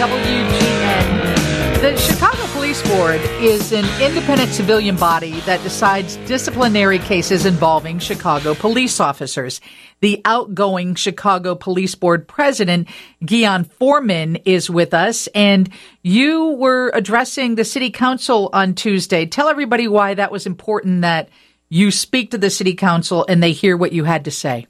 WGN. The Chicago Police Board is an independent civilian body that decides disciplinary cases involving Chicago police officers. The outgoing Chicago Police Board president, Ghian Foreman, is with us, and you were addressing the city council on Tuesday. Tell everybody why that was important that you speak to the city council and they hear what you had to say.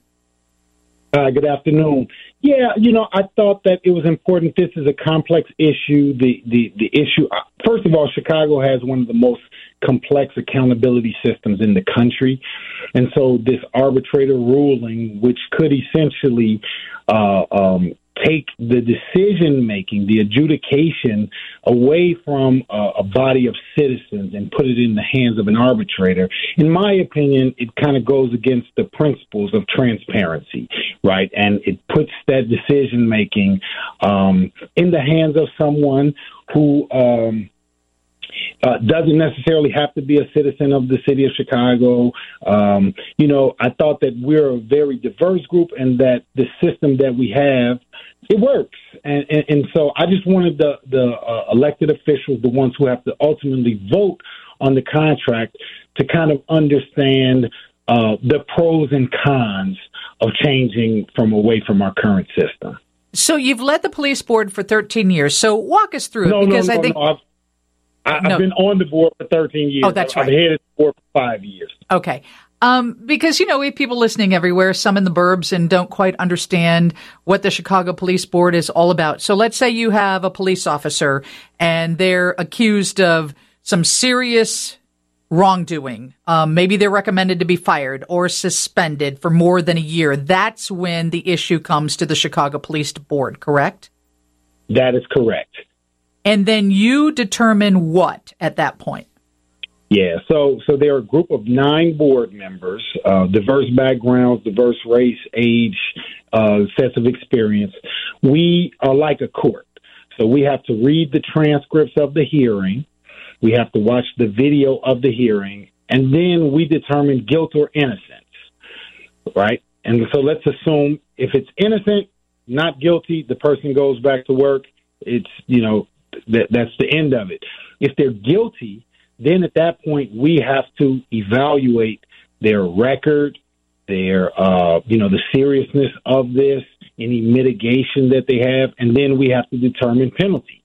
Uh, good afternoon. Yeah, you know, I thought that it was important. This is a complex issue. The the the issue. Uh, first of all, Chicago has one of the most complex accountability systems in the country, and so this arbitrator ruling, which could essentially uh, um, take the decision making, the adjudication away from a, a, body of citizens and put it in the hands of an arbitrator. In my opinion, it kind of goes against the principles of transparency, right? And it puts that decision making um, in the hands of someone who. Um, uh, doesn't necessarily have to be a citizen of the city of Chicago. Um, you know, I thought that we're a very diverse group and that the system that we have it works. And, and, and so I just wanted the, the uh, elected officials, the ones who have to ultimately vote on the contract, to kind of understand uh, the pros and cons of changing from away from our current system. So you've led the police board for 13 years. So walk us through no, it because no, no, I think no, I've, I, have been on the board for 13 years. Oh, that's right. I've headed the board for five years. Okay. Um, because, you know, we have people listening everywhere, some in the burbs and don't quite understand what the Chicago Police Board is all about. So let's say you have a police officer and they're accused of some serious wrongdoing. Um, maybe they're recommended to be fired or suspended for more than a year. That's when the issue comes to the Chicago Police Board, correct? That is correct. And then you determine what at that point? Yeah, so so there are a group of nine board members, uh, diverse backgrounds, diverse race, age, uh, sets of experience. We are like a court, so we have to read the transcripts of the hearing, we have to watch the video of the hearing, and then we determine guilt or innocence, right? And so let's assume if it's innocent, not guilty, the person goes back to work. It's you know that that's the end of it. If they're guilty then at that point we have to evaluate their record, their uh, you know the seriousness of this, any mitigation that they have, and then we have to determine penalty.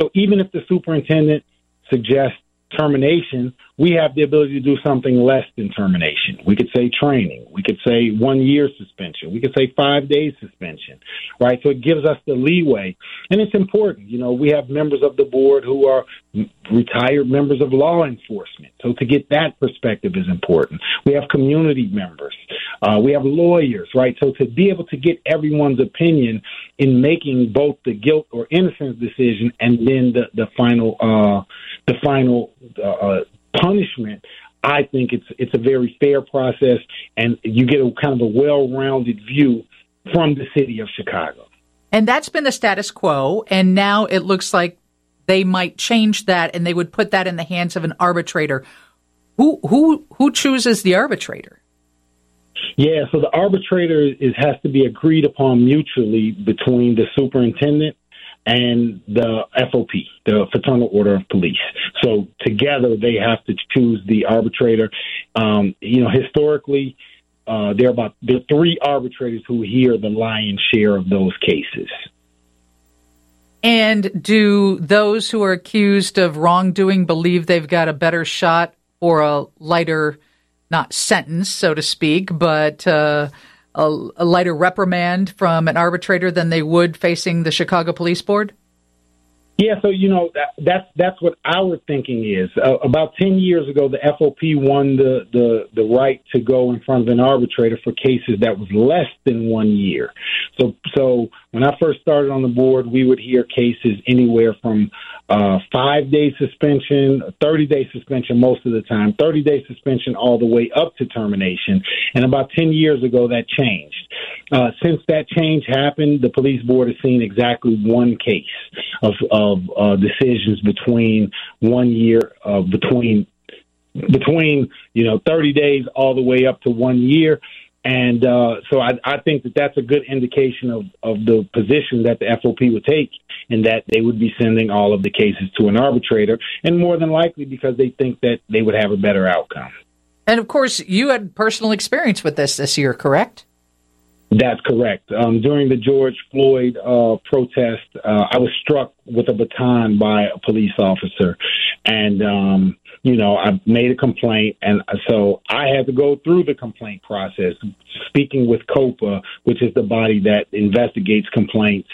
So even if the superintendent suggests termination, we have the ability to do something less than termination. We could say training. We could say one year suspension. We could say five days suspension, right? So it gives us the leeway. And it's important. You know, we have members of the board who are retired members of law enforcement. So to get that perspective is important. We have community members. Uh, we have lawyers, right? So to be able to get everyone's opinion in making both the guilt or innocence decision and then the, the final, uh, the final, uh, punishment, I think it's it's a very fair process, and you get a kind of a well-rounded view from the city of Chicago. And that's been the status quo, and now it looks like they might change that, and they would put that in the hands of an arbitrator. Who who who chooses the arbitrator? Yeah, so the arbitrator is has to be agreed upon mutually between the superintendent and the FOP, the Fraternal Order of Police. So together they have to choose the arbitrator. Um, you know, historically, uh, there are about there are three arbitrators who hear the lion's share of those cases. And do those who are accused of wrongdoing believe they've got a better shot or a lighter, not sentence, so to speak, but uh, a, a lighter reprimand from an arbitrator than they would facing the Chicago Police Board? Yeah, so you know that, that's that's what our thinking is. Uh, about ten years ago, the FOP won the, the the right to go in front of an arbitrator for cases that was less than one year. So so when I first started on the board, we would hear cases anywhere from uh, five day suspension, 30 day suspension most of the time, 30 day suspension all the way up to termination. And about 10 years ago, that changed. Uh, since that change happened, the police board has seen exactly one case of, of uh, decisions between one year, uh, between between you know 30 days all the way up to one year And uh, so I, I think that that's a good indication of, of the position that the FOP would take, and that they would be sending all of the cases to an arbitrator, and more than likely because they think that they would have a better outcome. And of course, you had personal experience with this this year, correct? That's correct. Um, during the George Floyd uh, protest, uh, I was struck with a baton by a police officer, and um, you know I made a complaint, and so I had to go through the complaint process, speaking with COPA, which is the body that investigates complaints,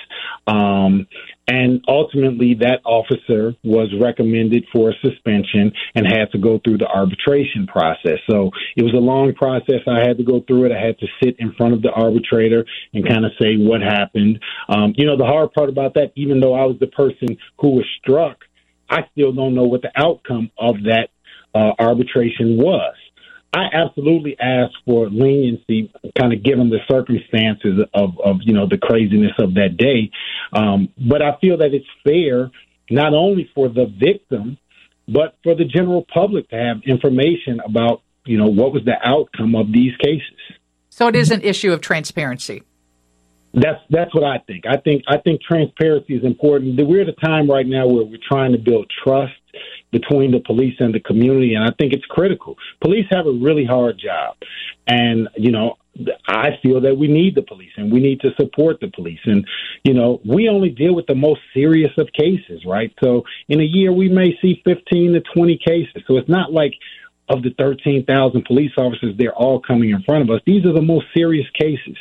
um, and ultimately, that officer was recommended for a suspension and had to go through the arbitration process. So it was a long process. I had to go through it. I had to sit in front of the arbitrator and kind of say what happened. Um, you know, the hard part about that, even though I was the person who was struck, I still don't know what the outcome of that uh, arbitration was. I absolutely ask for leniency, kind of given the circumstances of, of you know the craziness of that day. Um, but I feel that it's fair not only for the victim, but for the general public to have information about you know what was the outcome of these cases. So it is an issue of transparency. That's that's what I think. I think I think transparency is important. We're at a time right now where we're trying to build trust between the police and the community, and I think it's critical. Police have a really hard job, and you know I feel that we need the police and we need to support the police. And, you know, we only deal with the most serious of cases, right? So in a year, we may see 15 to 20 cases. So it's not like of the 13,000 police officers, they're all coming in front of us. These are the most serious cases.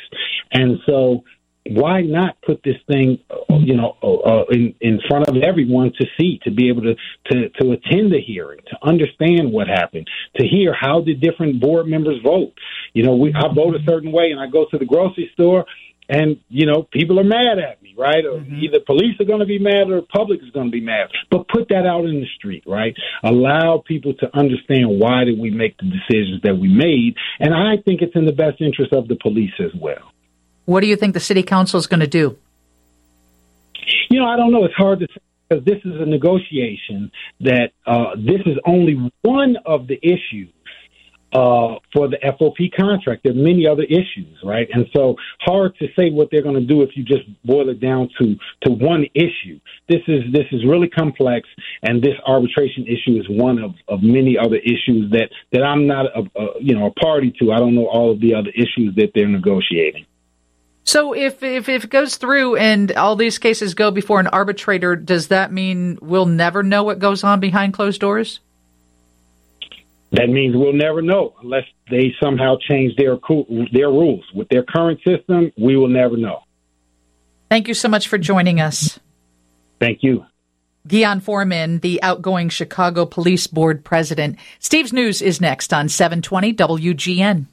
And so why not put this thing, you know, uh, uh, in in front of everyone to see, to be able to to to attend the hearing, to understand what happened, to hear how the different board members vote. You know, we I vote a certain way, and I go to the grocery store, and you know, people are mad at me, right? Or mm-hmm. either police are going to be mad or the public is going to be mad. But put that out in the street, right? Allow people to understand why did we make the decisions that we made, and I think it's in the best interest of the police as well. What do you think the city council is going to do? You know, I don't know. It's hard to say because this is a negotiation that uh, this is only one of the issues uh, for the FOP contract. There are many other issues, right? And so hard to say what they're going to do if you just boil it down to to one issue. This is this is really complex, and this arbitration issue is one of, of many other issues that that I'm not a, a you know a party to. I don't know all of the other issues that they're negotiating. So if, if if it goes through and all these cases go before an arbitrator, does that mean we'll never know what goes on behind closed doors? That means we'll never know unless they somehow change their their rules. With their current system, we will never know. Thank you so much for joining us. Thank you. Ghian Foreman, the outgoing Chicago Police Board president. Steve's News is next on 720 WGN.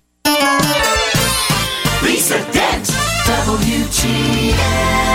Lisa WGN.